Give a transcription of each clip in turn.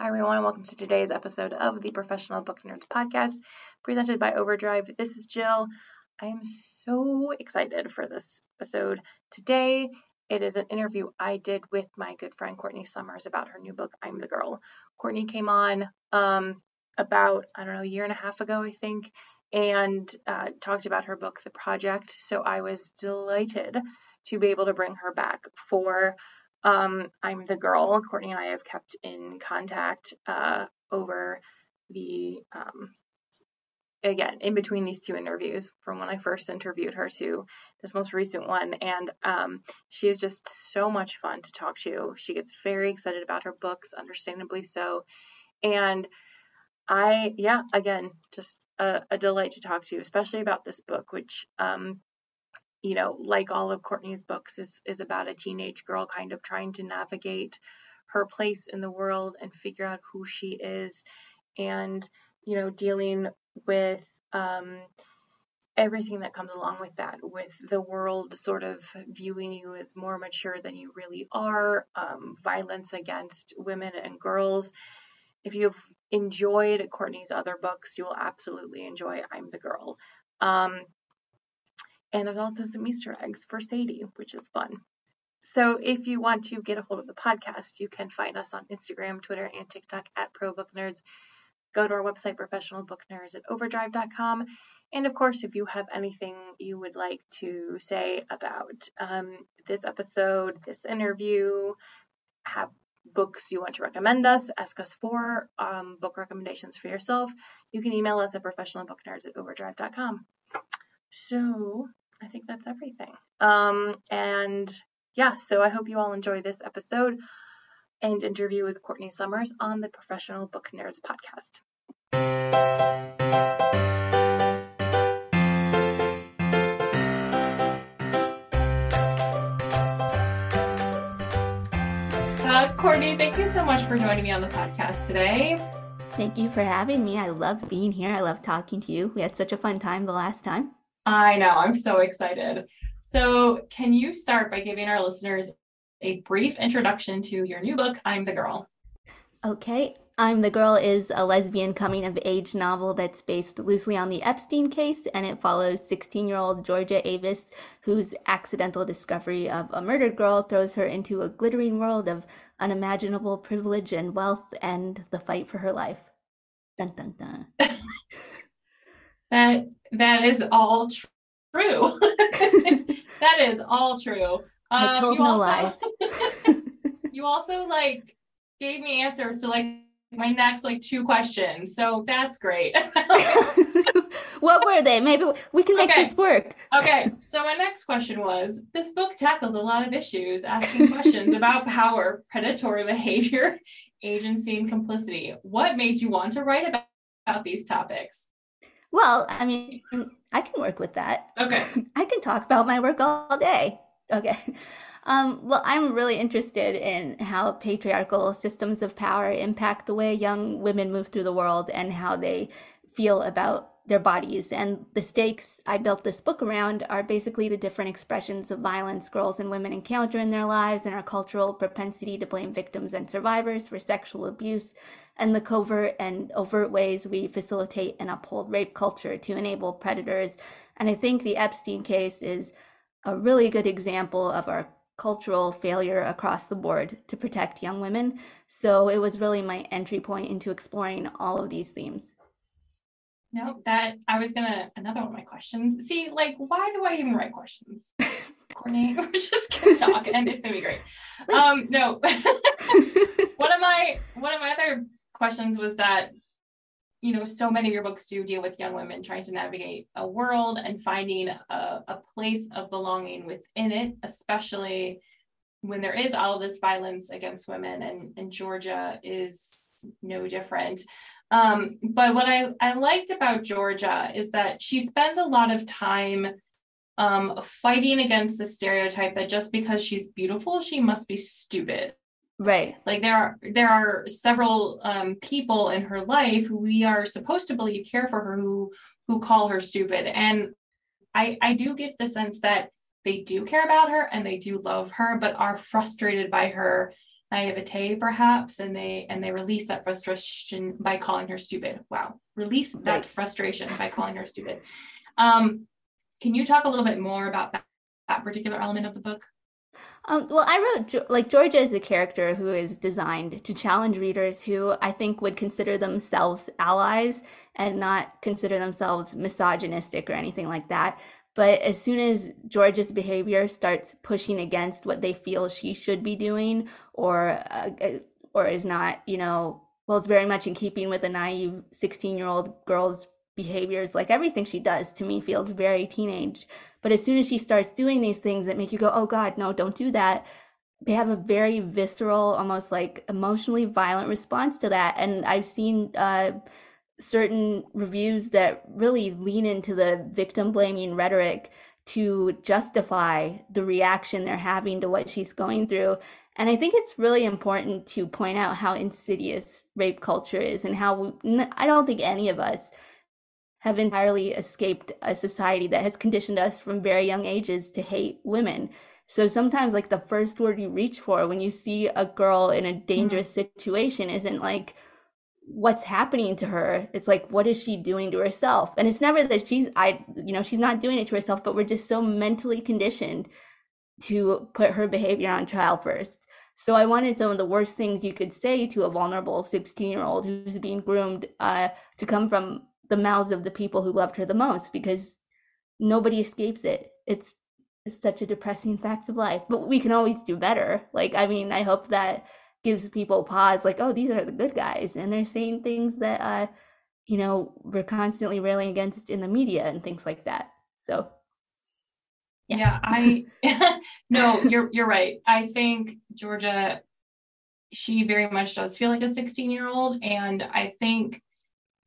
Hi, everyone, and welcome to today's episode of the Professional Book Nerds podcast presented by Overdrive. This is Jill. I am so excited for this episode. Today, it is an interview I did with my good friend Courtney Summers about her new book, I'm the Girl. Courtney came on um, about, I don't know, a year and a half ago, I think, and uh, talked about her book, The Project. So I was delighted to be able to bring her back for um, I'm the girl. Courtney and I have kept in contact uh, over the, um, again, in between these two interviews from when I first interviewed her to this most recent one. And um, she is just so much fun to talk to. She gets very excited about her books, understandably so. And I, yeah, again, just a, a delight to talk to, especially about this book, which um, you know, like all of Courtney's books, is, is about a teenage girl kind of trying to navigate her place in the world and figure out who she is and, you know, dealing with um, everything that comes along with that, with the world sort of viewing you as more mature than you really are, um, violence against women and girls. If you've enjoyed Courtney's other books, you will absolutely enjoy I'm the Girl. Um, and there's also some Easter eggs for Sadie, which is fun. So if you want to get a hold of the podcast, you can find us on Instagram, Twitter, and TikTok at Pro Book Nerds. Go to our website, professionalbooknerds at overdrive.com. And of course, if you have anything you would like to say about um, this episode, this interview, have books you want to recommend us, ask us for um, book recommendations for yourself, you can email us at professionalbooknerds at overdrive.com. So I think that's everything. Um, and yeah, so I hope you all enjoy this episode and interview with Courtney Summers on the Professional Book Nerds podcast. Uh, Courtney, thank you so much for joining me on the podcast today. Thank you for having me. I love being here. I love talking to you. We had such a fun time the last time. I know. I'm so excited. So, can you start by giving our listeners a brief introduction to your new book, I'm the Girl? Okay. I'm the Girl is a lesbian coming of age novel that's based loosely on the Epstein case, and it follows 16 year old Georgia Avis, whose accidental discovery of a murdered girl throws her into a glittering world of unimaginable privilege and wealth and the fight for her life. Dun dun dun. that that is all true. that is all true. Um, I told no also, lies. you also like gave me answers to like my next like two questions. So that's great. what were they? Maybe we can make okay. this work. okay. So my next question was this book tackles a lot of issues, asking questions about power, predatory behavior, agency, and complicity. What made you want to write about, about these topics? Well, I mean, I can work with that. Okay. I can talk about my work all day. Okay. Um, well, I'm really interested in how patriarchal systems of power impact the way young women move through the world and how they feel about their bodies. And the stakes I built this book around are basically the different expressions of violence girls and women encounter in their lives and our cultural propensity to blame victims and survivors for sexual abuse and the covert and overt ways we facilitate and uphold rape culture to enable predators. And I think the Epstein case is a really good example of our cultural failure across the board to protect young women. So it was really my entry point into exploring all of these themes. No, that I was gonna another one of my questions. See, like, why do I even write questions? Courtney, we're just gonna talk and it's gonna be great. Um, no. one of my one of my other questions was that you know so many of your books do deal with young women trying to navigate a world and finding a, a place of belonging within it especially when there is all of this violence against women and, and Georgia is no different. Um, but what I, I liked about Georgia is that she spends a lot of time um, fighting against the stereotype that just because she's beautiful, she must be stupid. Right. Like there are there are several um, people in her life who we are supposed to believe care for her who who call her stupid. And I I do get the sense that they do care about her and they do love her, but are frustrated by her naivete perhaps and they and they release that frustration by calling her stupid wow release that right. frustration by calling her stupid um can you talk a little bit more about that, that particular element of the book um, well, I wrote like Georgia is a character who is designed to challenge readers who I think would consider themselves allies and not consider themselves misogynistic or anything like that. But as soon as Georgia's behavior starts pushing against what they feel she should be doing, or uh, uh or is not, you know, well, it's very much in keeping with a naive sixteen-year-old girl's behaviors. Like everything she does to me feels very teenage. But as soon as she starts doing these things that make you go, oh God, no, don't do that, they have a very visceral, almost like emotionally violent response to that. And I've seen uh, certain reviews that really lean into the victim blaming rhetoric to justify the reaction they're having to what she's going through. And I think it's really important to point out how insidious rape culture is and how we, I don't think any of us have entirely escaped a society that has conditioned us from very young ages to hate women. So sometimes, like, the first word you reach for when you see a girl in a dangerous mm-hmm. situation isn't like, what's happening to her it's like what is she doing to herself and it's never that she's i you know she's not doing it to herself but we're just so mentally conditioned to put her behavior on trial first so i wanted some of the worst things you could say to a vulnerable 16 year old who's being groomed uh, to come from the mouths of the people who loved her the most because nobody escapes it. It's, it's such a depressing fact of life, but we can always do better. Like, I mean, I hope that gives people pause, like, oh, these are the good guys, and they're saying things that, uh, you know, we're constantly railing against in the media and things like that. So, yeah, yeah I no, you're you're right. I think Georgia, she very much does feel like a 16 year old, and I think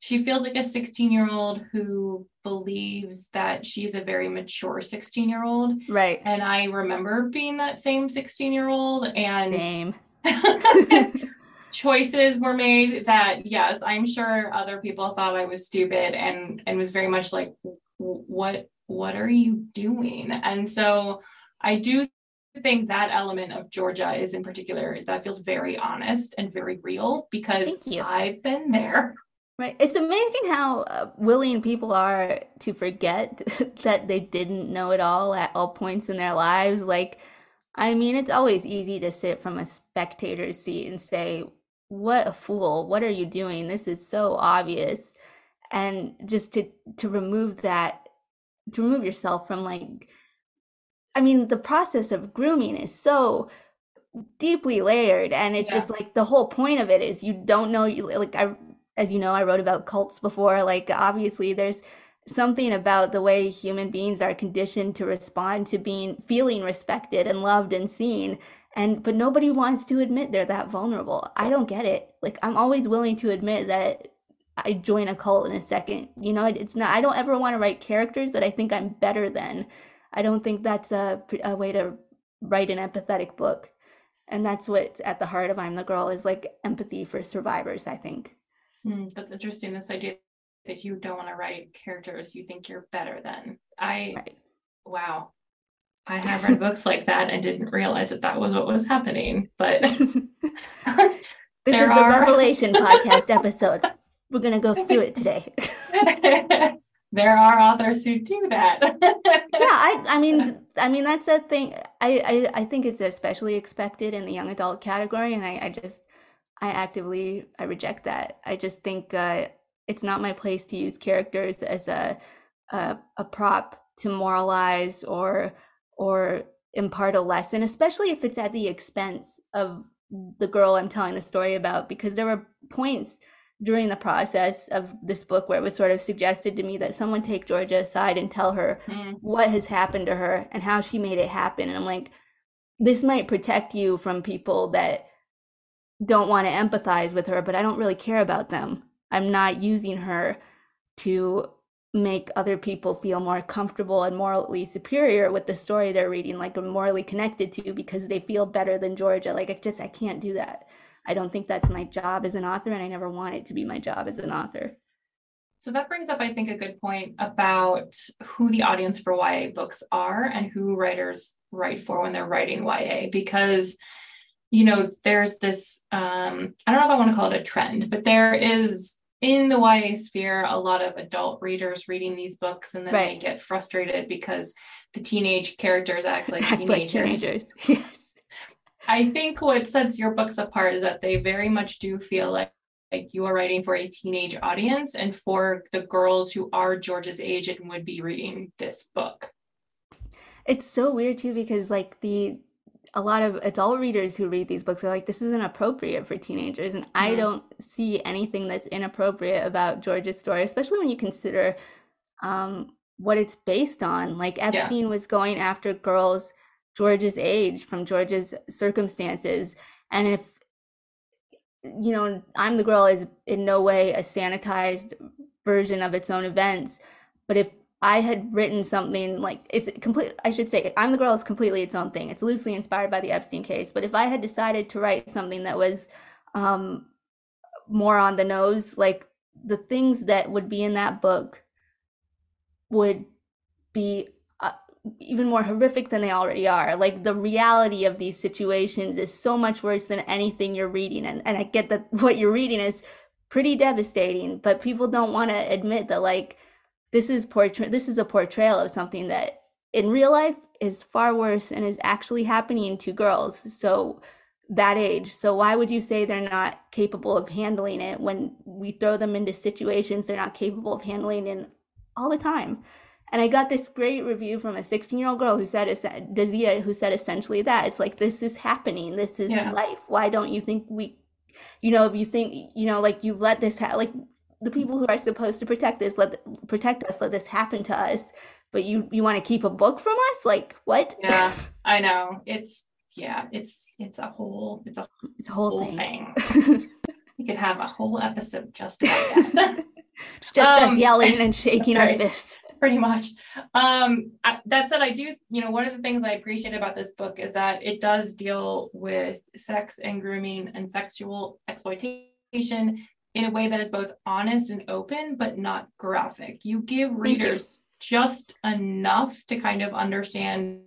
she feels like a 16 year old who believes that she's a very mature 16 year old. Right. And I remember being that same 16 year old and same. choices were made that yes, I'm sure other people thought I was stupid and and was very much like what what are you doing? And so I do think that element of Georgia is in particular that feels very honest and very real because I've been there. Right. It's amazing how uh, willing people are to forget that they didn't know it all at all points in their lives. Like, I mean, it's always easy to sit from a spectator's seat and say, What a fool. What are you doing? This is so obvious. And just to, to remove that, to remove yourself from like, I mean, the process of grooming is so deeply layered and it's yeah. just like the whole point of it is you don't know you like i as you know, I wrote about cults before. Like, obviously, there's something about the way human beings are conditioned to respond to being feeling respected and loved and seen and but nobody wants to admit they're that vulnerable. I don't get it. Like i'm always willing to admit that i join a cult in a second. You know it's not i don't ever want to write characters that i think i'm better than. I don't think that's a, a way to write an empathetic book. And that's what's at the heart of i'm the girl is like empathy for survivors i think. Mm, that's interesting. This idea that you don't want to write characters you think you're better than. I, right. wow. I have read books like that and didn't realize that that was what was happening. But this is the are... Revelation podcast episode. We're going to go through it today. there are authors who do that. yeah, I, I mean, I mean that's a thing. I, I, I think it's especially expected in the young adult category, and I, I just I actively I reject that. I just think uh, it's not my place to use characters as a, a a prop to moralize or or impart a lesson, especially if it's at the expense of the girl I'm telling the story about. Because there were points during the process of this book where it was sort of suggested to me that someone take Georgia aside and tell her mm. what has happened to her and how she made it happen. And I'm like, this might protect you from people that don't want to empathize with her, but I don't really care about them. I'm not using her to make other people feel more comfortable and morally superior with the story they're reading, like morally connected to because they feel better than Georgia. Like I just I can't do that. I don't think that's my job as an author, and I never want it to be my job as an author. So that brings up, I think, a good point about who the audience for YA books are and who writers write for when they're writing YA, because you know, there's this um, I don't know if I want to call it a trend, but there is in the YA sphere a lot of adult readers reading these books and then right. they get frustrated because the teenage characters act like teenagers. like teenagers. Yes. I think what sets your books apart is that they very much do feel like like you are writing for a teenage audience and for the girls who are George's age and would be reading this book. It's so weird too because like the a lot of adult readers who read these books are like, this isn't appropriate for teenagers. And mm-hmm. I don't see anything that's inappropriate about George's story, especially when you consider um, what it's based on. Like Epstein yeah. was going after girls George's age from George's circumstances. And if, you know, I'm the Girl is in no way a sanitized version of its own events. But if I had written something like it's complete. I should say, I'm the Girl is completely its own thing. It's loosely inspired by the Epstein case. But if I had decided to write something that was um, more on the nose, like the things that would be in that book would be uh, even more horrific than they already are. Like the reality of these situations is so much worse than anything you're reading. And, and I get that what you're reading is pretty devastating, but people don't want to admit that, like, this is portray this is a portrayal of something that in real life is far worse and is actually happening to girls so that age. So why would you say they're not capable of handling it when we throw them into situations they're not capable of handling in all the time? And i got this great review from a 16 year old girl who said dazia who said essentially that it's like this is happening. This is yeah. life. Why don't you think we you know if you think you know like you let this ha- like the people who are supposed to protect this let protect us let this happen to us. But you you want to keep a book from us? Like what? Yeah i know. It's yeah it's it's a whole it's a, it's a whole, whole thing, thing. we could have a whole episode just about that. Just um, us yelling and shaking our fists. Pretty much. Um that said i do you know one of the things i appreciate about this book is that it does deal with sex and grooming and sexual exploitation in a way that is both honest and open, but not graphic. You give readers you. just enough to kind of understand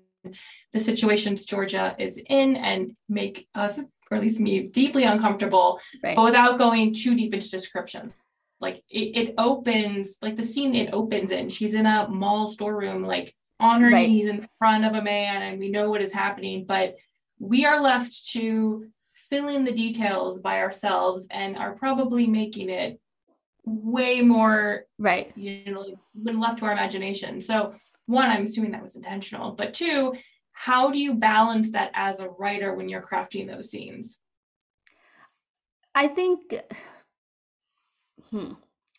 the situations Georgia is in and make us, or at least me, deeply uncomfortable, right. but without going too deep into descriptions. Like it, it, opens, like the scene it opens in, she's in a mall storeroom, like on her right. knees in front of a man, and we know what is happening, but we are left to fill in the details by ourselves and are probably making it way more right. you know when left to our imagination. So one i'm assuming that was intentional but two how do you balance that as a writer when you're crafting those scenes? I think hmm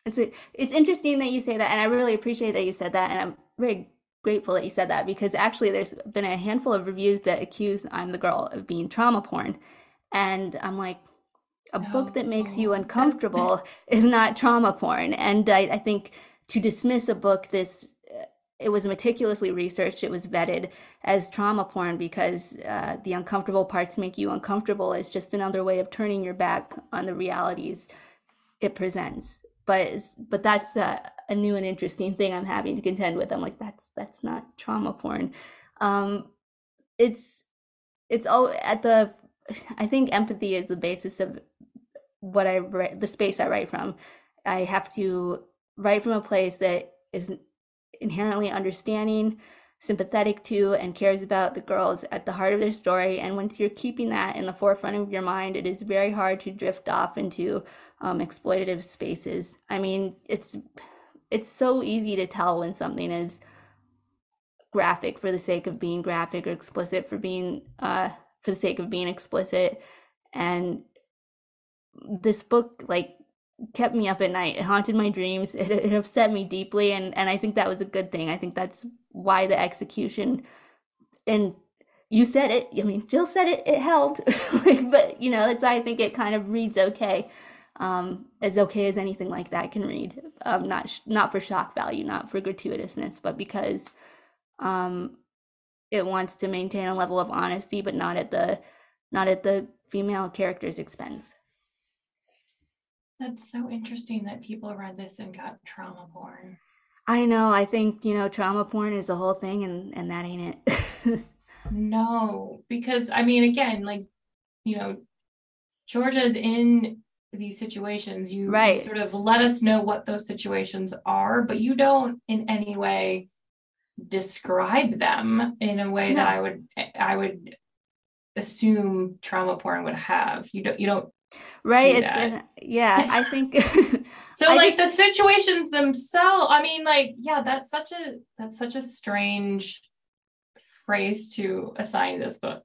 it's a, it's interesting that you say that and i really appreciate that you said that and i'm very grateful that you said that because actually there's been a handful of reviews that accuse i'm the girl of being trauma porn and I'm like, a no. book that makes you uncomfortable is not trauma porn. And I, I think to dismiss a book this uh, it was meticulously researched it was vetted as trauma porn because uh, the uncomfortable parts make you uncomfortable is just another way of turning your back on the realities it presents but but that's a, a new and interesting thing i'm having to contend with i'm like that's that's not trauma porn um it's it's all at the I think empathy is the basis of what I write, the space I write from. I have to write from a place that is inherently understanding, sympathetic to, and cares about the girls at the heart of their story. And once you're keeping that in the forefront of your mind, it is very hard to drift off into um, exploitative spaces. I mean, it's it's so easy to tell when something is graphic for the sake of being graphic or explicit for being uh, for the sake of being explicit and this book like kept me up at night it haunted my dreams it, it upset me deeply and and i think that was a good thing i think that's why the execution and you said it. I mean, Jill said it. It held, but you know, that's why I think it kind of reads okay, um, as okay as anything like that can read. Um, not sh- not for shock value, not for gratuitousness, but because um, it wants to maintain a level of honesty, but not at the not at the female character's expense. That's so interesting that people read this and got trauma porn. I know. I think you know, trauma porn is the whole thing, and and that ain't it. no, because I mean, again, like you know, Georgia's in these situations. You, right. sort of let us know what those situations are, but you don't in any way describe them in a way no. that I would I would assume trauma porn would have. You don't you don't right it's an, yeah i think so I like just, the situations themselves i mean like yeah that's such a that's such a strange phrase to assign this book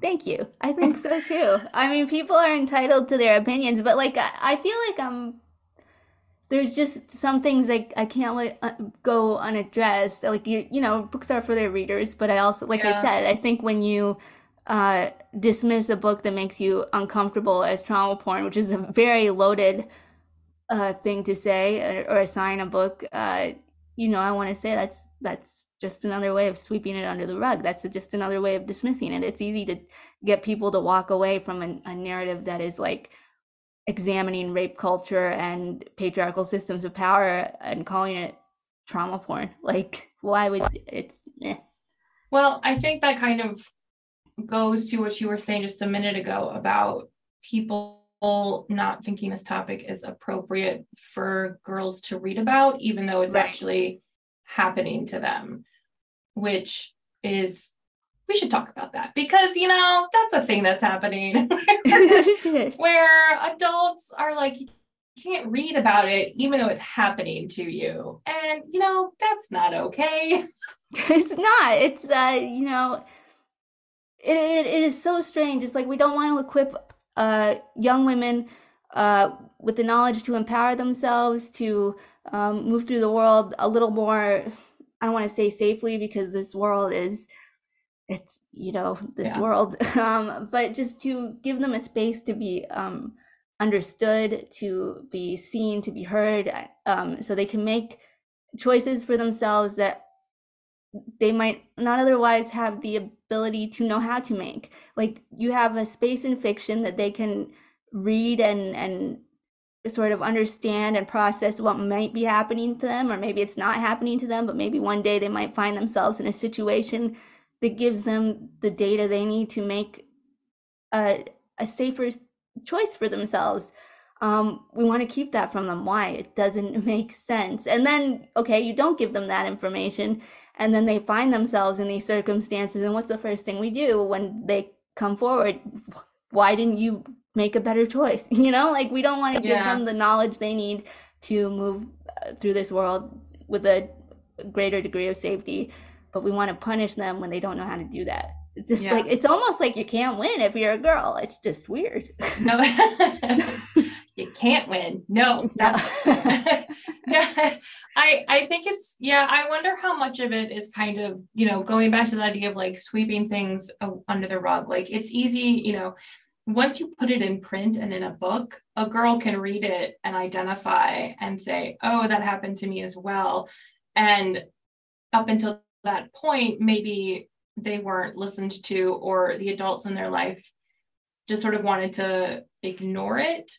thank you i think so too i mean people are entitled to their opinions but like i, I feel like um there's just some things like i can't let uh, go unaddressed like you you know books are for their readers but i also like yeah. i said i think when you uh, dismiss a book that makes you uncomfortable as trauma porn, which is a very loaded uh, thing to say or, or assign a book. Uh, you know, I want to say that's that's just another way of sweeping it under the rug. That's just another way of dismissing it. It's easy to get people to walk away from a, a narrative that is like examining rape culture and patriarchal systems of power and calling it trauma porn. Like, why would it's? Eh. Well, I think that kind of goes to what you were saying just a minute ago about people not thinking this topic is appropriate for girls to read about, even though it's right. actually happening to them, which is we should talk about that because you know that's a thing that's happening where adults are like you can't read about it even though it's happening to you and you know that's not okay it's not it's uh you know it, it, it is so strange. It's like we don't want to equip uh, young women uh, with the knowledge to empower themselves, to um, move through the world a little more. I don't want to say safely because this world is, it's you know this yeah. world, um, but just to give them a space to be um, understood, to be seen, to be heard, um, so they can make choices for themselves that they might not otherwise have the ability to know how to make. Like you have a space in fiction that they can read and and sort of understand and process what might be happening to them or maybe it's not happening to them but maybe one day they might find themselves in a situation that gives them the data they need to make a, a safer choice for themselves. Um, we want to keep that from them. Why? It doesn't make sense. And then okay you don't give them that information and then they find themselves in these circumstances and what's the first thing we do when they come forward? Why didn't you make a better choice? You know like we don't want to give yeah. them the knowledge they need to move uh, through this world with a greater degree of safety but we want to punish them when they don't know how to do that it's just yeah. like it's almost like you can't win if you're a girl it's just weird no you can't win. No, that's yeah. I I think it's yeah. I wonder how much of it is kind of you know going back to the idea of like sweeping things under the rug. Like it's easy, you know, once you put it in print and in a book, a girl can read it and identify and say, "Oh, that happened to me as well." And up until that point, maybe they weren't listened to, or the adults in their life just sort of wanted to ignore it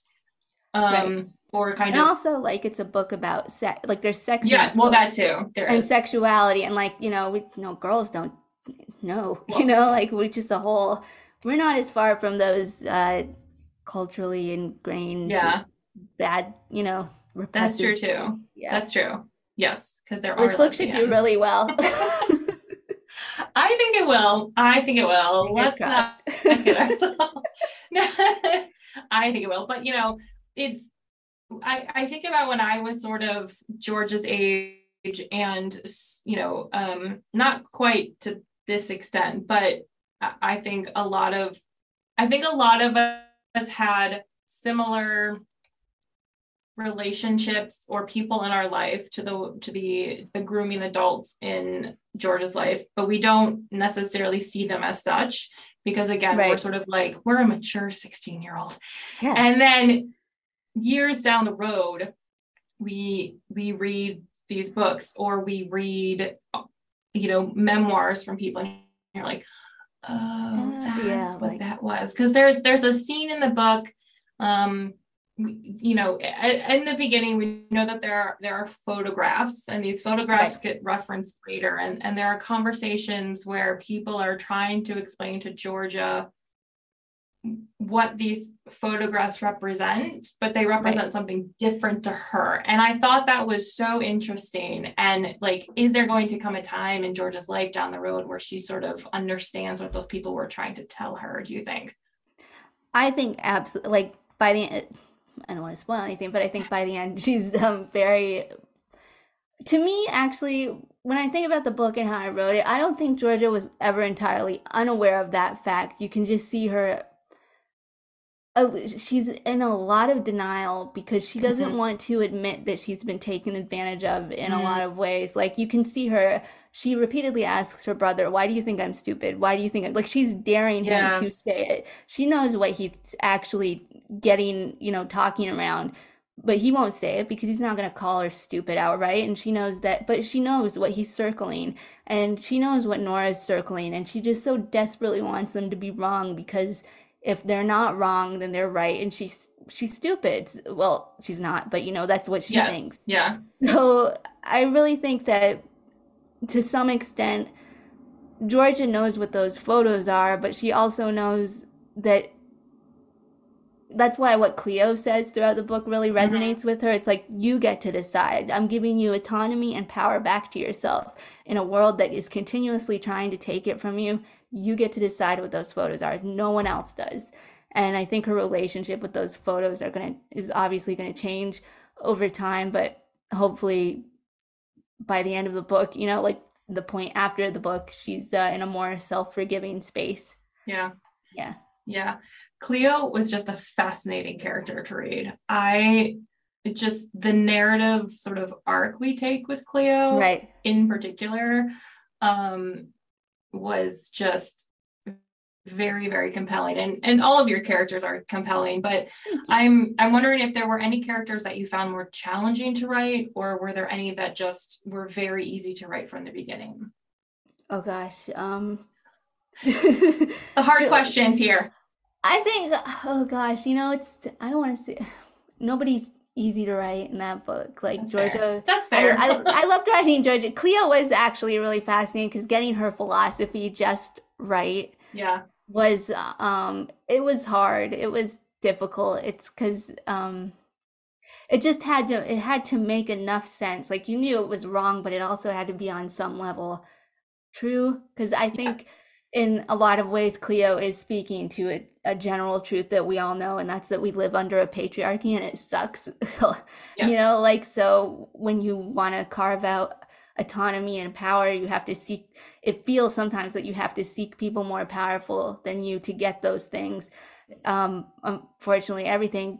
um right. or kind of and of also like it's a book about sex like there's sex yeah well that too there and is. sexuality and like you know we you know girls don't know well, you know like we just the whole we're not as far from those uh culturally ingrained yeah. bad you know that's true too. Yeah. That's true. Yes because there this are book lesbians. should do really well I think it will. I think it will. Let's not get ourselves. I think it will. But you know, it's I, I think about when I was sort of George's age and you know um not quite to this extent but I think a lot of I think a lot of us had similar relationships or people in our life to the to the the grooming adults in Georgia's life, but we don't necessarily see them as such because again, right. we're sort of like we're a mature 16 year old. Yeah. And then years down the road, we we read these books or we read you know memoirs from people and you're like oh that's yeah, what like, that was because there's there's a scene in the book um you know in the beginning we know that there are there are photographs and these photographs right. get referenced later and and there are conversations where people are trying to explain to georgia what these photographs represent, but they represent right. something different to her. And I thought that was so interesting. And like, is there going to come a time in Georgia's life down the road where she sort of understands what those people were trying to tell her? Do you think? I think absolutely. Like by the I don't want to spoil anything, but I think by the end, she's um, very. To me, actually, when I think about the book and how I wrote it, I don't think Georgia was ever entirely unaware of that fact. You can just see her she's in a lot of denial because she doesn't mm-hmm. want to admit that she's been taken advantage of in mm-hmm. a lot of ways. Like you can see her, she repeatedly asks her brother, "Why do you think I'm stupid? Why do you think I'm like?" She's daring yeah. him to say it. She knows what he's actually getting, you know, talking around, but he won't say it because he's not going to call her stupid outright. And she knows that, but she knows what he's circling, and she knows what Nora's circling, and she just so desperately wants them to be wrong because if they're not wrong, then they're right. And she's she's stupid. Well, she's not, but you know, that's what she yes. thinks. Yeah. So I really think that to some extent, Georgia knows what those photos are, but she also knows that that's why what Cleo says throughout the book really mm-hmm. resonates mm-hmm. with her. It's like you get to decide. I'm giving you autonomy and power back to yourself in a world that is continuously trying to take it from you you get to decide what those photos are. No one else does. And I think her relationship with those photos are going to is obviously going to change over time, but hopefully by the end of the book, you know, like the point after the book, she's uh, in a more self-forgiving space. Yeah. Yeah. Yeah. Cleo was just a fascinating character to read. I it just the narrative sort of arc we take with Cleo right in particular um was just very very compelling and and all of your characters are compelling but i'm i'm wondering if there were any characters that you found more challenging to write or were there any that just were very easy to write from the beginning oh gosh um the hard questions here i think oh gosh you know it's i don't want to say nobody's easy to write in that book. Like That's Georgia, fair. That's fair. I, I, I loved writing Georgia. Cleo was actually really fascinating because getting her philosophy just right. Yeah. Was um, it was hard. It was difficult. It's because um, it just had to. It had to make enough sense. Like you knew it was wrong, but it also had to be on some level true. Because I think. Yeah in a lot of ways, Cleo is speaking to a, a, general truth that we all know, and that's that we live under a patriarchy and it sucks. yes. You know, like, so when you want to carve out autonomy and power, you have to seek, it feels sometimes that you have to seek people more powerful than you to get those things. Um, unfortunately, everything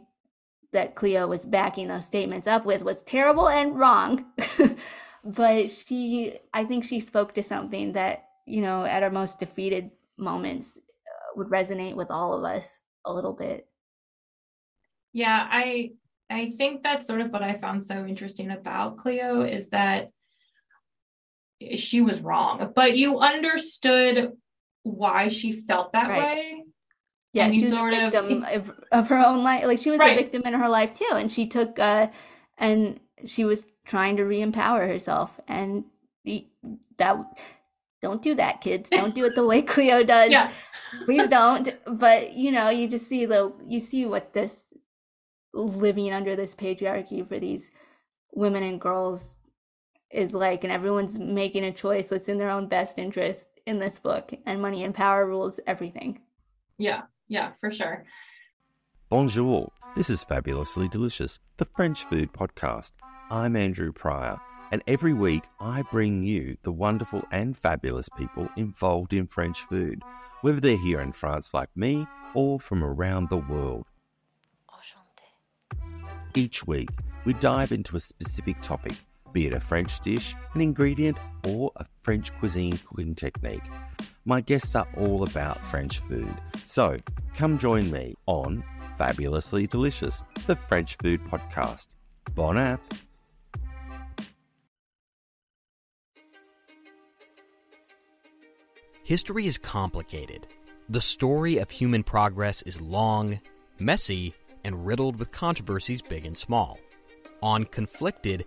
that Cleo was backing those statements up with was terrible and wrong. but she, I think she spoke to something that you know, at our most defeated moments uh, would resonate with all of us a little bit. Yeah, I I think that's sort of what I found so interesting about Cleo is that she was wrong, but you understood why she felt that right. way. Yeah, and she was a victim of, of, her own life. Like she was right. a victim in her life too, and she took uh, and she was trying to re-empower herself, and that don't do that, kids. Don't do it the way Cleo does. Yeah. Please don't. But you know, you just see the you see what this living under this patriarchy for these women and girls is like, and everyone's making a choice that's in their own best interest in this book. And money and power rules everything. Yeah, yeah, for sure. Bonjour. This is Fabulously Delicious, the French food podcast. I'm Andrew Pryor and every week I bring you the wonderful and fabulous people involved in French food, whether they're here in France like me or from around the world. Each week, we dive into a specific topic, be it a French dish, an ingredient, or a French cuisine cooking technique. My guests are all about French food. So come join me on Fabulously Delicious, the French food podcast. Bon app! History is complicated. The story of human progress is long, messy, and riddled with controversies big and small. On Conflicted,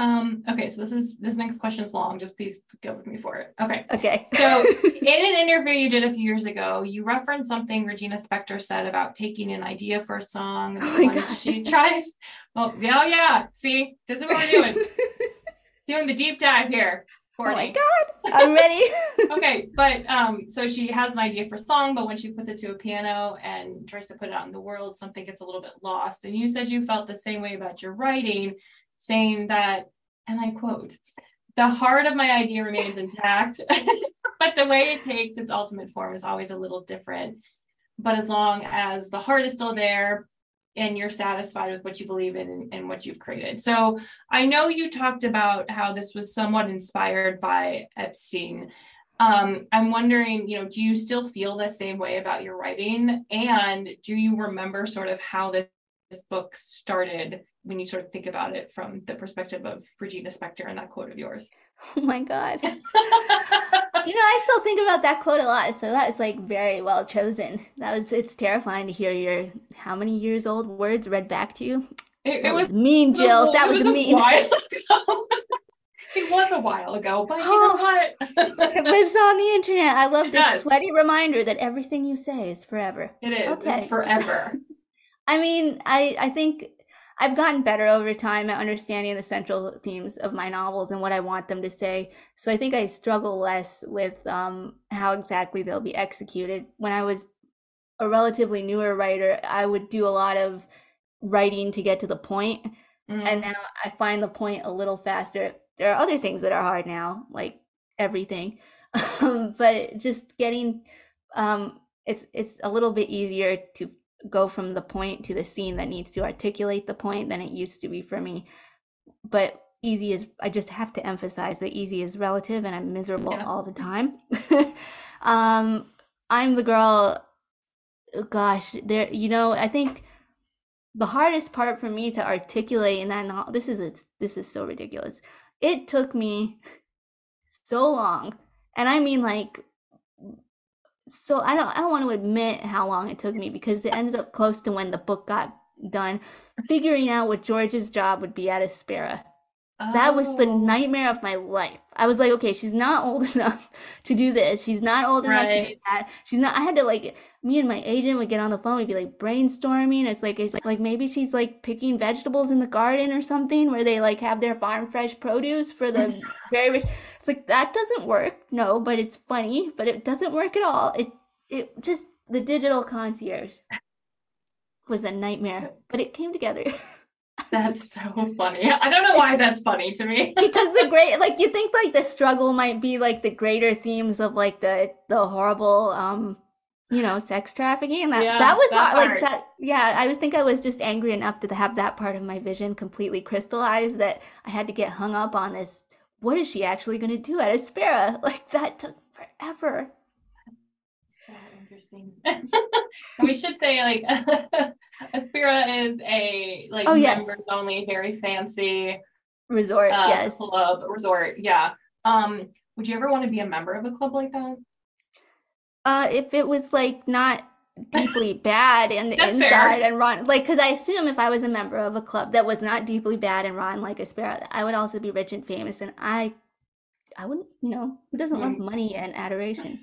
Um, okay, so this is this next question is long. Just please go with me for it. Okay. Okay. So in an interview you did a few years ago, you referenced something Regina Spektor said about taking an idea for a song. Oh my once God. she tries. Oh yeah, oh, yeah. See, this is what we're doing. doing the deep dive here. oh my god, I'm ready. okay, but um, so she has an idea for a song, but when she puts it to a piano and tries to put it out in the world, something gets a little bit lost. And you said you felt the same way about your writing, saying that, and I quote, the heart of my idea remains intact, but the way it takes its ultimate form is always a little different. But as long as the heart is still there and you're satisfied with what you believe in and, what you've created. So I know you talked about how this was somewhat inspired by Epstein. Um, I'm wondering, you know, do you still feel the same way about your writing? And do you remember sort of how this book started when you sort of think about it from the perspective of Regina Spektor and that quote of yours? oh my god. You know, I still think about that quote a lot, so that is like very well chosen. That was it's terrifying to hear your how many years old words read back to you. It, it was was mean, Jill. That was a mean. it was a while ago, but you know oh. what? It lives on the internet. I love It this does. sweaty reminder that everything you say is forever. it is. Okay. It's forever. I mean, I I think I've gotten better over time at understanding the central themes of my novels and what I want them to say. So I think I struggle less with um, how exactly they'll be executed. When I was a relatively newer writer, I would do a lot of writing to get to the point, Mhm. and now I find the point a little faster. There are other things that are hard now, like everything, but just getting um, it's it's a little bit easier to go from the point to the scene that needs to articulate the point than it used to be for me. But easy is I just have to emphasize that easy is relative and I'm miserable Yes. all the time. um I'm the girl gosh, there you know, I think the hardest part for me to articulate in that novel this is it's, this is so ridiculous. It took me so long. And I mean like so I don't I don't want to admit how long it took me because it ends up close to when the book got done figuring out what George's job would be at Aspera. That was the Oh. nightmare of my life. I was like, okay, she's not old enough to do this. She's not old enough to do that. She's not. I had to like, me and my agent would get on the phone. We'd be like brainstorming. It's like, it's like maybe she's like picking vegetables in the garden or something where they like have their farm fresh produce for the very rich. It's like that doesn't work. No, but it's funny. But it doesn't work at all. It it just the digital concierge was a nightmare, but it came together. That's so funny. I don't know why that's funny to me. because the great like you think like the struggle might be like the greater themes of like the the horrible um you know sex trafficking that Yeah, that was that hard, like that yeah i was think i was just angry enough to have that part of my vision completely crystallized that i had to get hung up on this what is she actually going to do at aspera like that took forever interesting. we should say like Aspera is a like Oh, yes. members only, very fancy Resort, uh, yes. club resort. Yeah. Um, would you ever want to be a member of a club like that? Uh, if it was like not deeply bad and That's inside fair. and run like because I assume if I was a member of a club that was not deeply bad and run like Aspera, I would also be rich and famous, and I, I wouldn't, you know, who doesn't love Mm. money and adoration?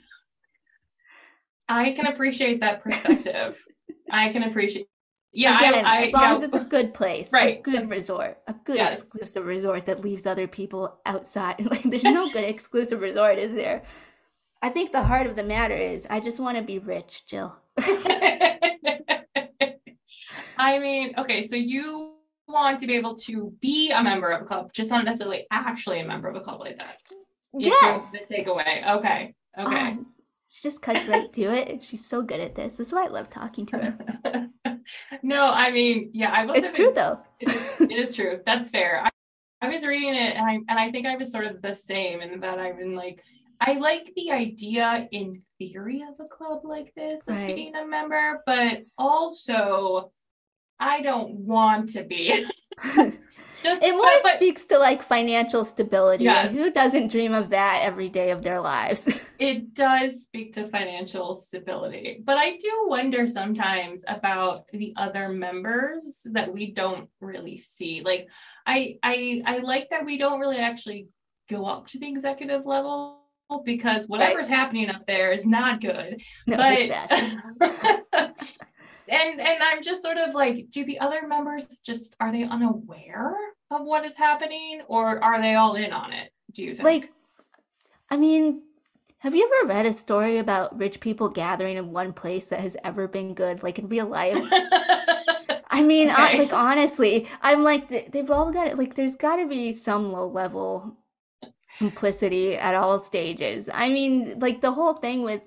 I can appreciate that perspective. I can appreciate. Yeah, Again, I, I as long yeah, as it's a good place, Right. a good resort, a good Yes. exclusive resort that leaves other people outside. Like, there's no good exclusive resort, is there? I think the heart of the matter is I just want to be rich, Jill. I mean, okay, so you want to be able to be a member of a club, just not necessarily actually a member of a club like that. Yes. The takeaway. Okay. Okay. Oh, she just cuts right to it. She's so good at this. That's why I love talking to her. no, I mean, yeah, I was. It's true though. It is, it is true. That's fair. I, I was reading it, and I and I think I was sort of the same in that I've been like, I like the idea in theory of a club like this of Right. being a member, but also I don't want to be. Just It more but- but speaks to like financial stability. Yes. Who doesn't dream of that every day of their lives? it does speak to financial stability. But I do wonder sometimes about the other members that we don't really see. Like I I I like that we don't really actually go up to the executive level because whatever's happening up there is not good. no, but it's bad. and and I'm just sort of like, do the other members just are they unaware of what is happening or are they all in on it? Do you think? Like, I mean, have you ever read a story about rich people gathering in one place that has ever been good, like in real life? I mean, I- like honestly, I'm like they've all got it. Like, there's got to be some low level complicity at all stages. I mean, like the whole thing with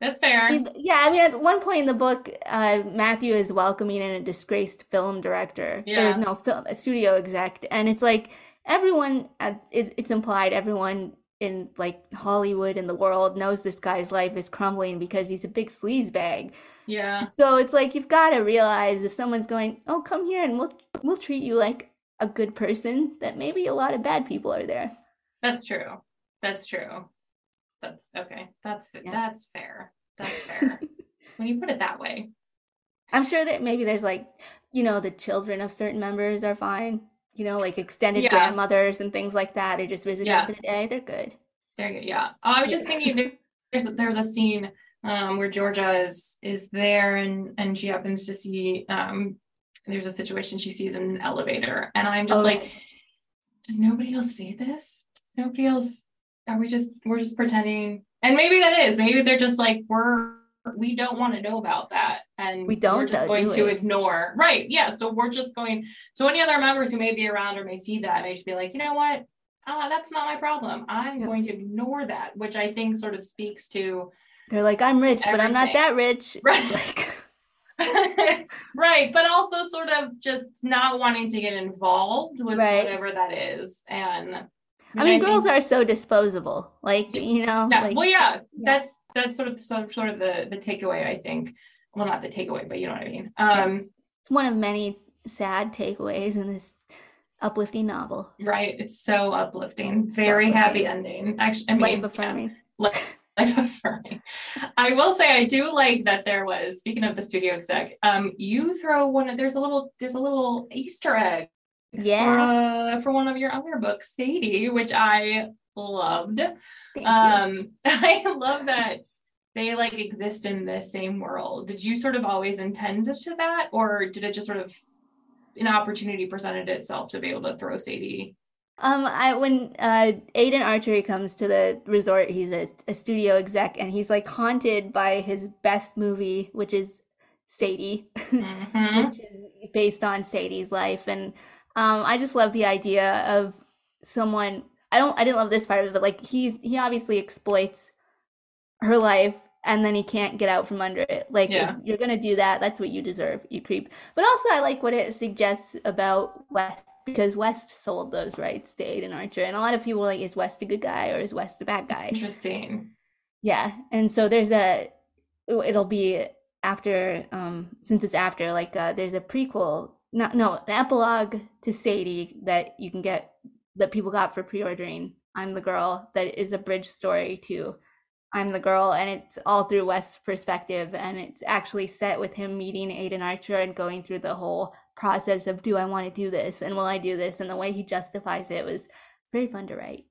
That's fair. Yeah, I mean, at one point in the book, uh, Matthew is welcoming in a disgraced film director, Yeah. or no, film a studio exec, and it's like everyone, uh, is it's implied everyone in like Hollywood and the world knows this guy's life is crumbling because he's a big sleaze bag. Yeah. So it's like you've got to realize if someone's going, "Oh, come here and we'll we'll treat you like a good person," that maybe a lot of bad people are there. That's true. That's true. That's okay. That's Yeah. that's fair. That's fair. when you put it that way. I'm sure that maybe there's like, you know, the children of certain members are fine. You know, like extended Yeah. grandmothers and things like that. They're just visiting Yeah. for the day. They're good. There you go. Yeah. Oh, I was just thinking there- there's there's a scene um where Georgia is is there and and she happens to see um there's a situation she sees in an elevator and I'm just Oh, like does nobody else see this? Does nobody else are we just we're just pretending and maybe that is maybe they're just like we're we don't want to know about that and We don't, we're just though, going do to ignore right yeah so we're just going so any other members who may be around or may see that may just be like you know what ah that's not my problem i'm Yeah. going to ignore that which i think sort of speaks to They're like, I'm rich, but I'm not that rich. Right. Like, right but also sort of just not wanting to get involved with Right. whatever that is and I mean, girls are so disposable. Like, you know, yeah. like well yeah, yeah. that's that's sort of sort of, sort of the the takeaway i think. Well not the takeaway but you know what i mean. Um one of many sad takeaways in this uplifting novel. right. It's so uplifting. Very happy ending. Actually i mean Life yeah, affirming. life affirming. I will say i do like that there was speaking of the studio exec um you throw one of there's a little there's a little easter egg for, Yeah. uh, for one of your other books sadie which i loved Thank you. um i love that they like exist in the same world did you sort of always intend to that or did it just sort of an opportunity presented itself to be able to throw sadie Um, I when uh Aiden Archer comes to the resort, he's a, a studio exec, and he's like haunted by his best movie, which is Sadie, Mhm. which is based on Sadie's life, and um, I just love the idea of someone. I don't. I didn't love this part of it, but like he's he obviously exploits her life, and then he can't get out from under it. Like Yeah. you're gonna do that, that's what you deserve, you creep. But also, I like what it suggests about West because West sold those rights to Aiden Archer, and a lot of people were like, "Is West a good guy or is West a bad guy?" interesting Yeah, and so there's a it'll be after um since it's after like uh there's a prequel not no an epilogue to sadie that you can get that people got for pre-ordering i'm the girl that is a bridge story to i'm the girl and it's all through west's perspective and it's actually set with him meeting aiden archer and going through the whole process of do i want to do this and will i do this? And the way he justifies it was very fun to write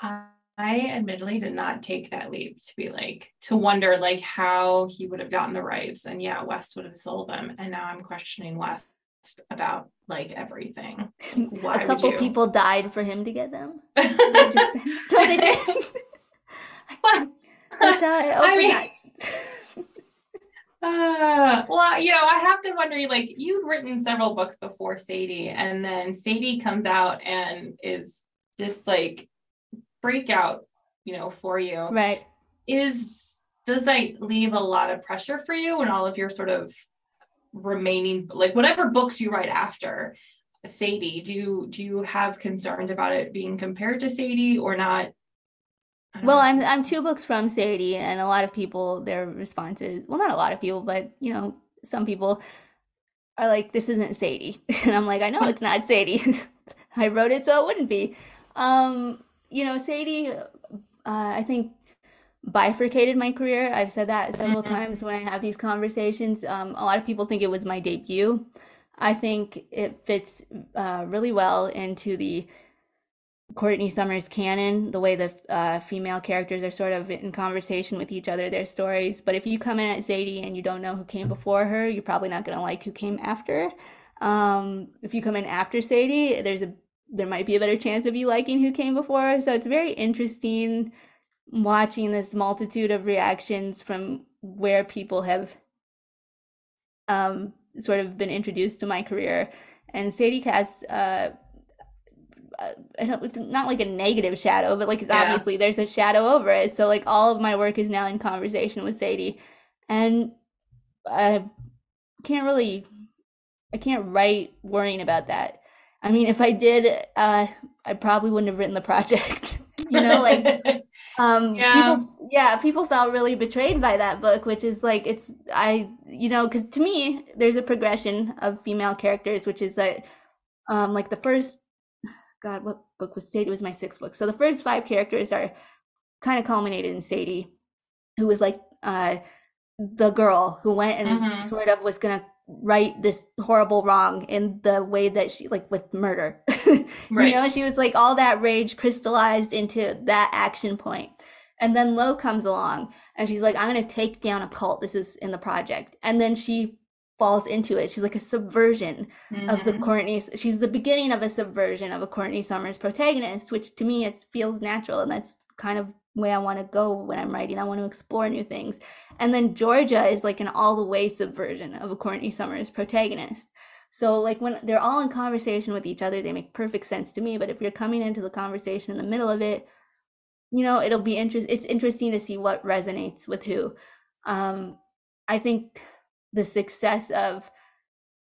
um, I admittedly did not take that leap to be like to wonder like how he would have gotten the rights and yeah West would have sold them and now I'm questioning West about like everything. Like, a couple people died for him to get them. just, no, they did. That's how I, I mean, uh, well, you know, I have to wonder like you've written several books before Sadie, and then Sadie comes out and is just like breakout, you know, for you. Right. Is does that leave a lot of pressure for you and all of your sort of remaining like whatever books you write after Sadie, do you do you have concerns about it being compared to Sadie or not? Well, I'm I'm two books from Sadie, and a lot of people their responses well, not a lot of people, but you know, some people are like, "This isn't Sadie," and I'm like, "I know it's not Sadie. I wrote it so it wouldn't be." Um, you know, Sadie, uh, I think bifurcated my career. I've said that several mm-hmm. times when I have these conversations. Um, a lot of people think it was my debut. I think it fits uh, really well into the Courtney Summers canon, the way the uh, female characters are sort of in conversation with each other, their stories. But if you come in at Sadie and you don't know who came before her, you're probably not going to like who came after. Um, if you come in after Sadie, there's a there might be a better chance of you liking who came before. So it's very interesting watching this multitude of reactions from where people have um, sort of been introduced to my career. And Sadie casts, uh, uh I don't, not like a negative shadow, but like yeah. obviously there's a shadow over it. So like all of my work is now in conversation with Sadie, and I can't really, I can't write worrying about that. I mean, if I did, uh, I probably wouldn't have written the project. you know, like um yeah. people yeah, people felt really betrayed by that book, which is like it's I you know, cuz to me there's a progression of female characters which is that um like the first god, what book was Sadie it was my sixth book. So the first five characters are kind of culminated in Sadie who was like uh the girl who went and mm-hmm. sort of was going to right this horrible wrong in the way that she like with murder right. you know she was like all that rage crystallized into that action point and then lo comes along and she's like i'm gonna take down a cult this is in the project and then she falls into it she's like a subversion mm-hmm. of the mm-hmm. courtney she's the beginning of a subversion of a courtney summers protagonist which to me it feels natural and that's kind of way I want to go when I'm writing. I want to explore new things. And then Georgia is like an all the way subversion of a Courtney Summers protagonist. So like when they're all in conversation with each other, they make perfect sense to me. But if you're coming into the conversation in the middle of it, you know, it'll be interesting. It's interesting to see what resonates with who. Um, I think the success of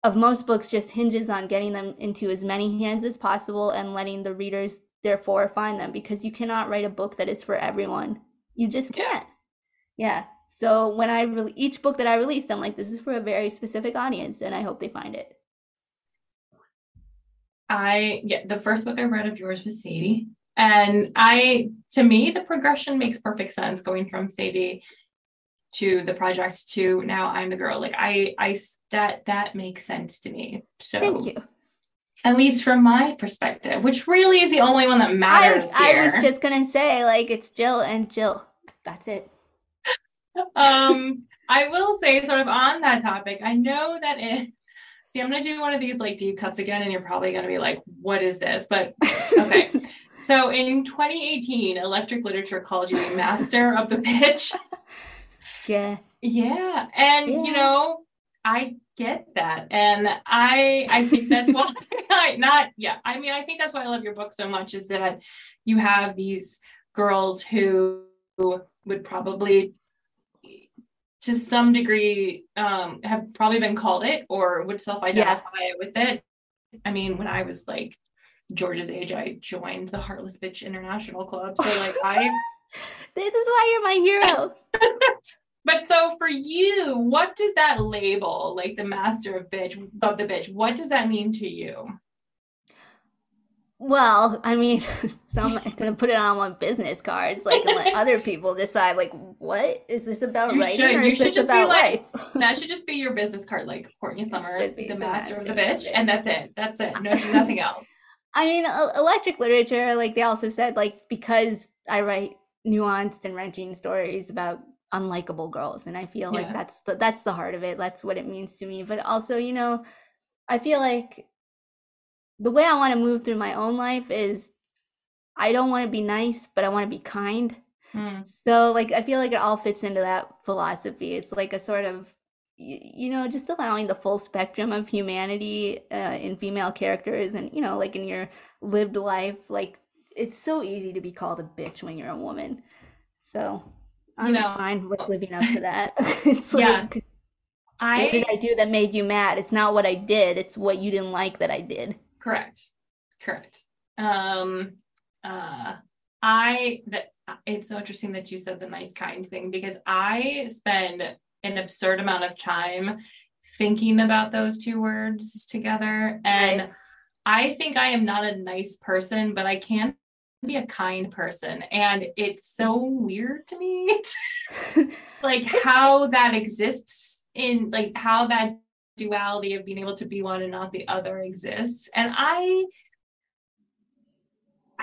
of most books just hinges on getting them into as many hands as possible and letting the readers therefore find them because you cannot write a book that is for everyone. You just can't. Yeah. yeah. So when I re- each book that I released, I'm like, this is for a very specific audience, and I hope they find it. I yeah, the first book I read of yours was Sadie, and I to me the progression makes perfect sense going from Sadie to the project to now I'm the girl. Like I I that that makes sense to me. So thank you at least from my perspective, which really is the only one that matters I, here. I was just gonna say, like, it's Jill and Jill. That's it. um, I will say, sort of on that topic, I know that it. See, I'm gonna do one of these like deep cuts again, and you're probably gonna be like, "What is this?" But okay. so in 2018, Electric Literature called you a master of the pitch. Yeah. Yeah, and yeah. you know, I get that and i i think that's why I, not yeah i mean i think that's why i love your book so much is that you have these girls who would probably to some degree um, have probably been called it or would self-identify yeah. with it i mean when i was like george's age i joined the heartless bitch international club so like i this is why you're my hero but so for you, what does that label, like the master of bitch, of the bitch, what does that mean to you? Well, I mean, someone's gonna put it on one business cards, like and let other people decide. Like, what is this about You writing, should. or You is should this just be like, life? That should just be your business card, like Courtney Summers, the the master of the master of bitch, and that's it. That's it. No, nothing else. I mean, electric literature, like they also said, like because I write nuanced and wrenching stories about unlikable girls, and I feel like that's the that's the heart of it. That's what it means to me. But also, you know, I feel like the way I want to move through my own life is I don't want to be nice, but I want to be kind. Hmm. So, like, I feel like it all fits into that philosophy. It's like a sort of, you, you know, just allowing the full spectrum of humanity uh, in female characters and, you know, like in your lived life. Like, it's so easy to be called a bitch when you're a woman. So, I'm know- fine with living up to that. it's Yeah. I what did I do that made you mad? It's not what I did, it's what you didn't like that I did. Correct. Correct. Um uh I that it's so interesting that you said the nice kind thing because I spend an absurd amount of time thinking about those two words together and Right. I think I am not a nice person but I can be a kind person and it's so weird to me like how that exists in like how that duality of being able to be one and not the other exists and i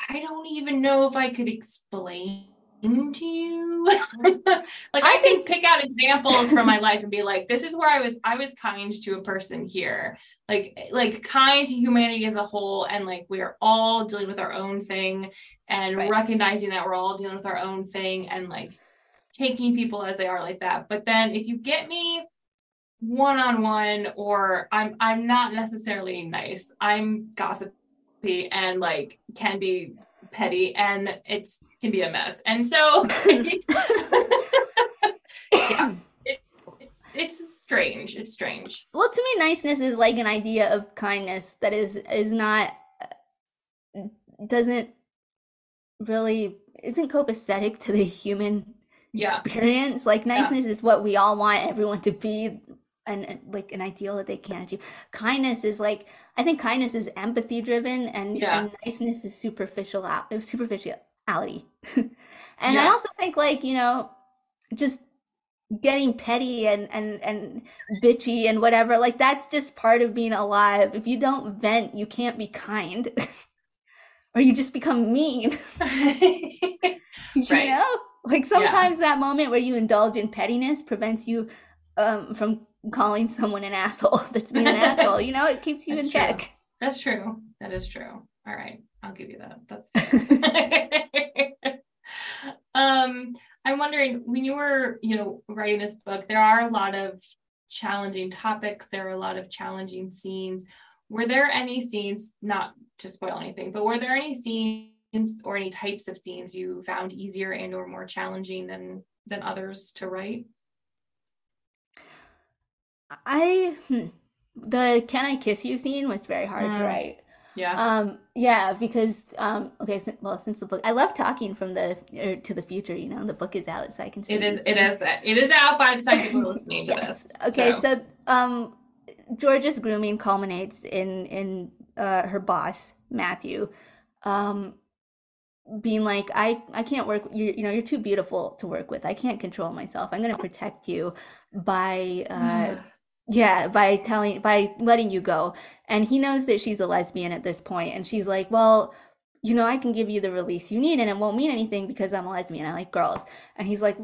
i don't even know if i could explain to you like i, I can pick out examples from my life and be like this is where i was i was kind to a person here like like kind to humanity as a whole and like we're all dealing with our own thing and Right. recognizing that we're all dealing with our own thing and like taking people as they are like that but then if you get me one on one or I'm I'm not necessarily nice. I'm gossipy and like can be petty and it's can be a mess. And so yeah, it, it's it's strange. It's strange. Well, to me, niceness is like an idea of kindness that is is not uh, doesn't really isn't copacetic to the human Yeah. experience. Like niceness is what we all want everyone to be, and like an ideal that they can't achieve. Kindness is like I think kindness is empathy driven, and, Yeah. and niceness is superficial superficial superficiality. and I also think like you know just getting petty and and and bitchy and whatever like that's just part of being alive if you don't vent you can't be kind or you just become mean you Right. know like sometimes that moment where you indulge in pettiness prevents you um from calling someone an asshole that's being an asshole you know it keeps you That's in true. check That's true. That is true. All right. I'll give you that. That's um, I'm wondering when you were, you know, writing this book, there are a lot of challenging topics, there are a lot of challenging scenes. Were there any scenes, not to spoil anything, but were there any scenes or any types of scenes you found easier and or more challenging than than others to write? i hmm, the can i kiss you scene was very hard Mm. to write Yeah. Um, yeah, because um, okay, si- well, since the book, I love talking from the er, to the future. You know, the book is out, so I can see. it is it things. is it is out by the time people are listening to Yes. this. Okay, so um, Georgia's grooming culminates in in uh, her boss Matthew, um, being like, I I can't work. You you know, you're too beautiful to work with. I can't control myself. I'm gonna protect you by uh, yeah, by telling by letting you go. And he knows that she's a lesbian at this point, and she's like, "Well, you know, I can give you the release you need, and it won't mean anything because I'm a lesbian. I like girls." And he's like,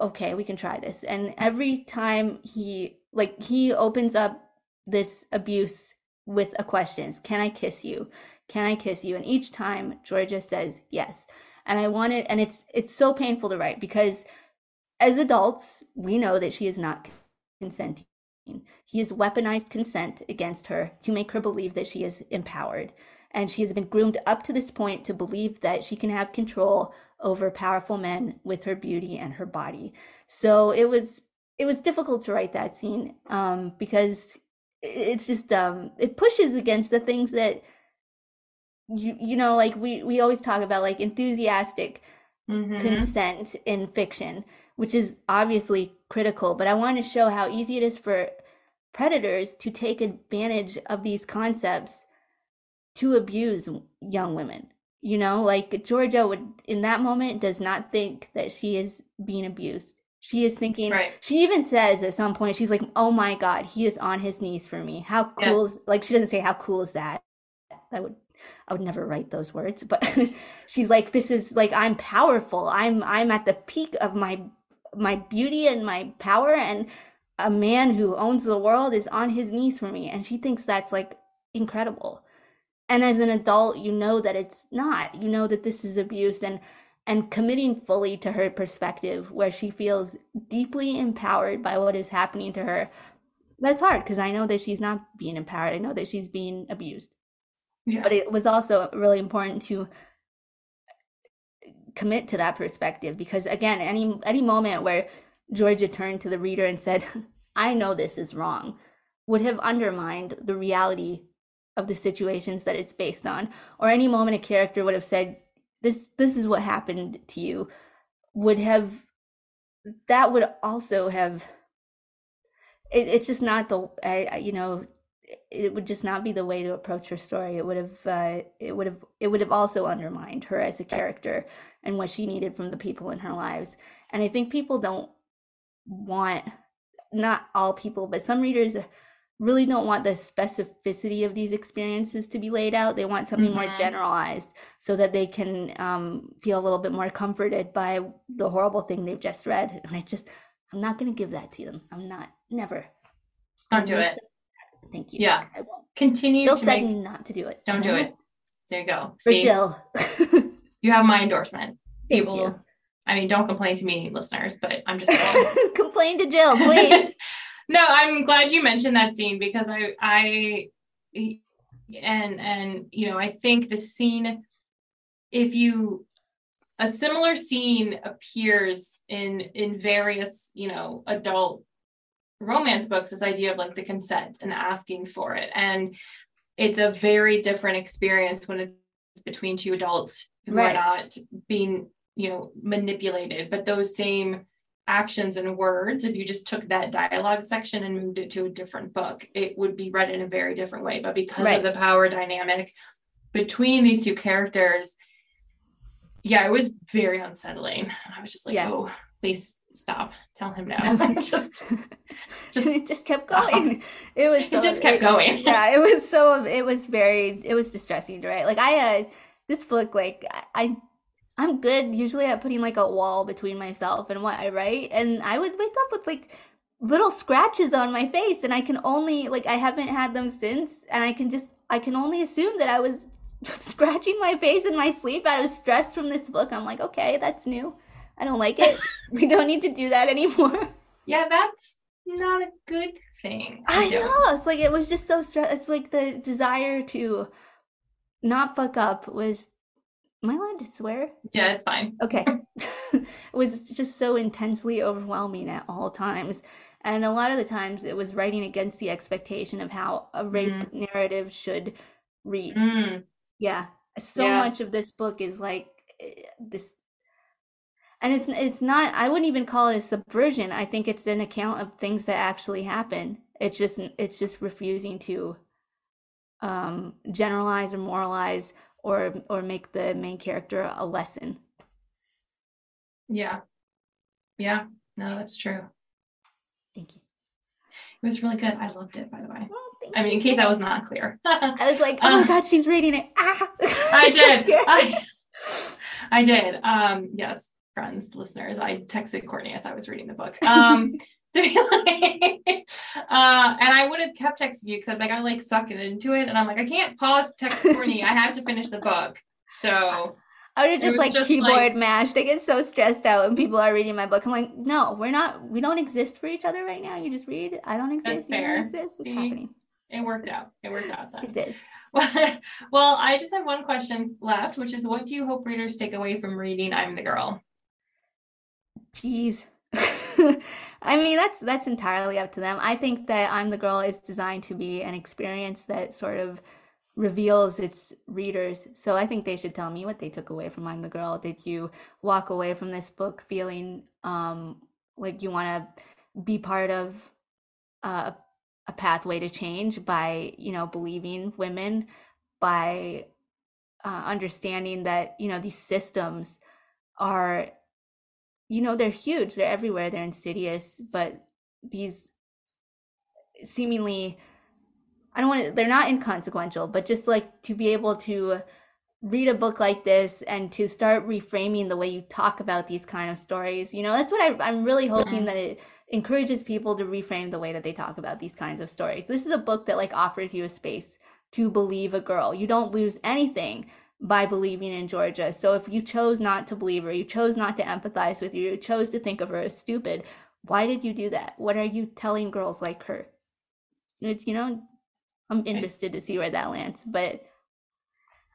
"Okay, we can try this." And every time he like he opens up this abuse with a questions, "Can I kiss you? Can I kiss you?" And each time Georgia says yes. And I want it, and it's it's so painful to write because as adults, we know that she is not consenting. He has weaponized consent against her to make her believe that she is empowered. And she has been groomed up to this point to believe that she can have control over powerful men with her beauty and her body. So it was it was difficult to write that scene um, because it's just um, it pushes against the things that you you know like we we always talk about like enthusiastic Mhm. consent in fiction which is obviously critical, but I want to show how easy it is for predators to take advantage of these concepts to abuse young women. You know, like Georgia would in that moment does not think that she is being abused. She is thinking Right. she even says at some point, she's like, Oh my god, he is on his knees for me. How cool is like she doesn't say how cool is that? I would I would never write those words, but she's like, This is like I'm powerful. I'm I'm at the peak of my my beauty and my power and a man who owns the world is on his knees for me. And she thinks that's like incredible and as an adult you know that it's not you know that this is abuse and and committing fully to her perspective where she feels deeply empowered by what is happening to her that's hard because i know that she's not being empowered i know that she's being abused Yeah. but it was also really important to commit to that perspective because again any any moment where georgia turned to the reader and said i know this is wrong would have undermined the reality of the situations that it's based on. Or any moment a character would have said this this is what happened to you would have that would also have it, it's just not the I, I- you know it would just not be the way to approach her story. It would have uh, it would have it would have also undermined her as a character and what she needed from the people in her lives. And i think people don't want not all people but some readers really don't want the specificity of these experiences to be laid out. They want something more Mhm. generalized so that they can um, feel a little bit more comforted by the horrible thing they've just read. And i just i'm not going to give that to them. I'm not never. Don't do it. Thank you Yeah. i won't Continue Jill to said make. not to do it. Don't do it. There you go. For See? Jill. You have my endorsement. Thank People- you. I mean, don't complain to me, listeners, but I'm just. Complain to Jill, please. no, I'm glad you mentioned that scene because I, I, and and you know, I think the scene, if you, a similar scene appears in in various, you know, adult romance books. This idea of like the consent and asking for it, and it's a very different experience when it's between two adults who Right. are not being, you know, manipulated, but those same actions and words, if you just took that dialogue section and moved it to a different book, it would be read in a very different way. But because Right. of the power dynamic between these two characters, yeah, it was very unsettling. I was just like, Yeah. oh, please stop. Tell him no. just just it just kept going. It was It so, just kept going. yeah, it was so it was very it was distressing to write. Like I uh this book like I I'm good usually at putting like a wall between myself and what I write and I would wake up with like little scratches on my face and I can only like I haven't had them since and I can just I can only assume that I was scratching my face in my sleep out of stress from this book. I'm like, okay, that's new. I don't like it. we don't need to do that anymore. yeah, that's not a good thing. I know. It's like it was just so stress. It's like the desire to not fuck up was. Am I allowed to swear? Yeah, it's fine. Okay. it was just so intensely overwhelming at all times. And a lot of the times it was writing against the expectation of how a rape narrative should read. Mm, Yeah. So Yeah. much of this book is like eh, this and it's it's not I wouldn't even call it a subversion. I think it's an account of things that actually happen. It's just it's just refusing to um generalize or moralize or or make the main character a lesson. yeah. Yeah. No, that's true. Thank you. It was really good. I loved it, by the way. Well, I mean, in case I was not clear. I I was like, oh my Uh, god, she's reading it. Ah! I'm did. I, I did. Um, yes, friends, listeners, I texted Courtney as I was reading the book. Um, to be like, uh, and I would have kept texting you because I'm like, I like sucking into it, and I'm like, I can't pause to text Courtney. I have to finish the book. So I would It just like just, keyboard like- mash. They get so stressed out when people are reading my book. I'm like, no, we're not. We don't exist for each other right now. You just read. I don't exist. You fair. don't exist. It's See? happening. it worked out. It worked out then. It did. well, I just have one question left, which is what do you hope readers take away from reading I'm the Girl? Jeez. I mean, that's that's entirely up to them. I think that I'm the Girl is designed to be an experience that sort of reveals its readers. So I think they should tell me what they took away from I'm the Girl. Did you walk away from this book feeling um, like you want to be part of uh, a pathway to change by, you know, believing women, by uh, understanding that, you know, these systems are, you know, they're huge, they're everywhere, they're insidious, but these seemingly I don't want to, they're not inconsequential, but just like to be able to read a book like this and to start reframing the way you talk about these kind of stories. You know, that's what I, I'm really hoping mm-hmm. that it encourages people to reframe the way that they talk about these kinds of stories. This is a book that like offers you a space to believe a girl. You don't lose anything by believing in Georgia. So if you chose not to believe her, you chose not to empathize with her, you chose to think of her as stupid, why did you do that? What are you telling girls like her? It's, you know, I'm interested to see where that lands, but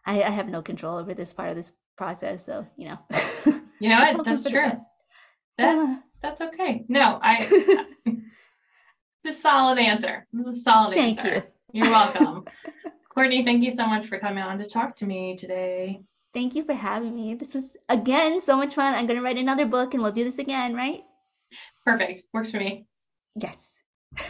I, I have no control over this part of this process. So you know, you know what? That's true. That's uh. that's okay. No, I. it's a solid answer. This is a solid answer. thank answer. you. You're welcome, Courtney. Thank you so much for coming on to talk to me today. Thank you for having me. This was again so much fun. I'm gonna write another book, and we'll do this again, right? Perfect. Works for me. Yes.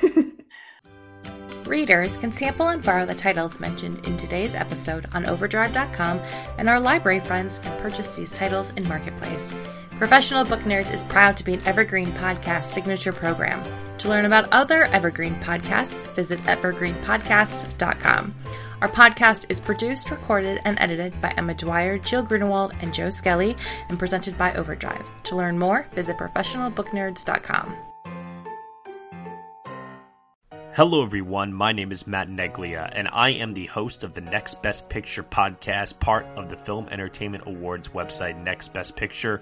Readers can sample and borrow the titles mentioned in today's episode on Overdrive.com, and our library friends can purchase these titles in Marketplace. Professional Book Nerds is proud to be an Evergreen Podcast signature program. To learn about other Evergreen podcasts, visit evergreenpodcast.com. Our podcast is produced, recorded, and edited by Emma Dwyer, Jill Grunewald, and Joe Skelly, and presented by Overdrive. To learn more, visit professionalbooknerds.com. Hello, everyone. My name is Matt Neglia, and I am the host of the Next Best Picture podcast, part of the Film Entertainment Awards website, Next Best Picture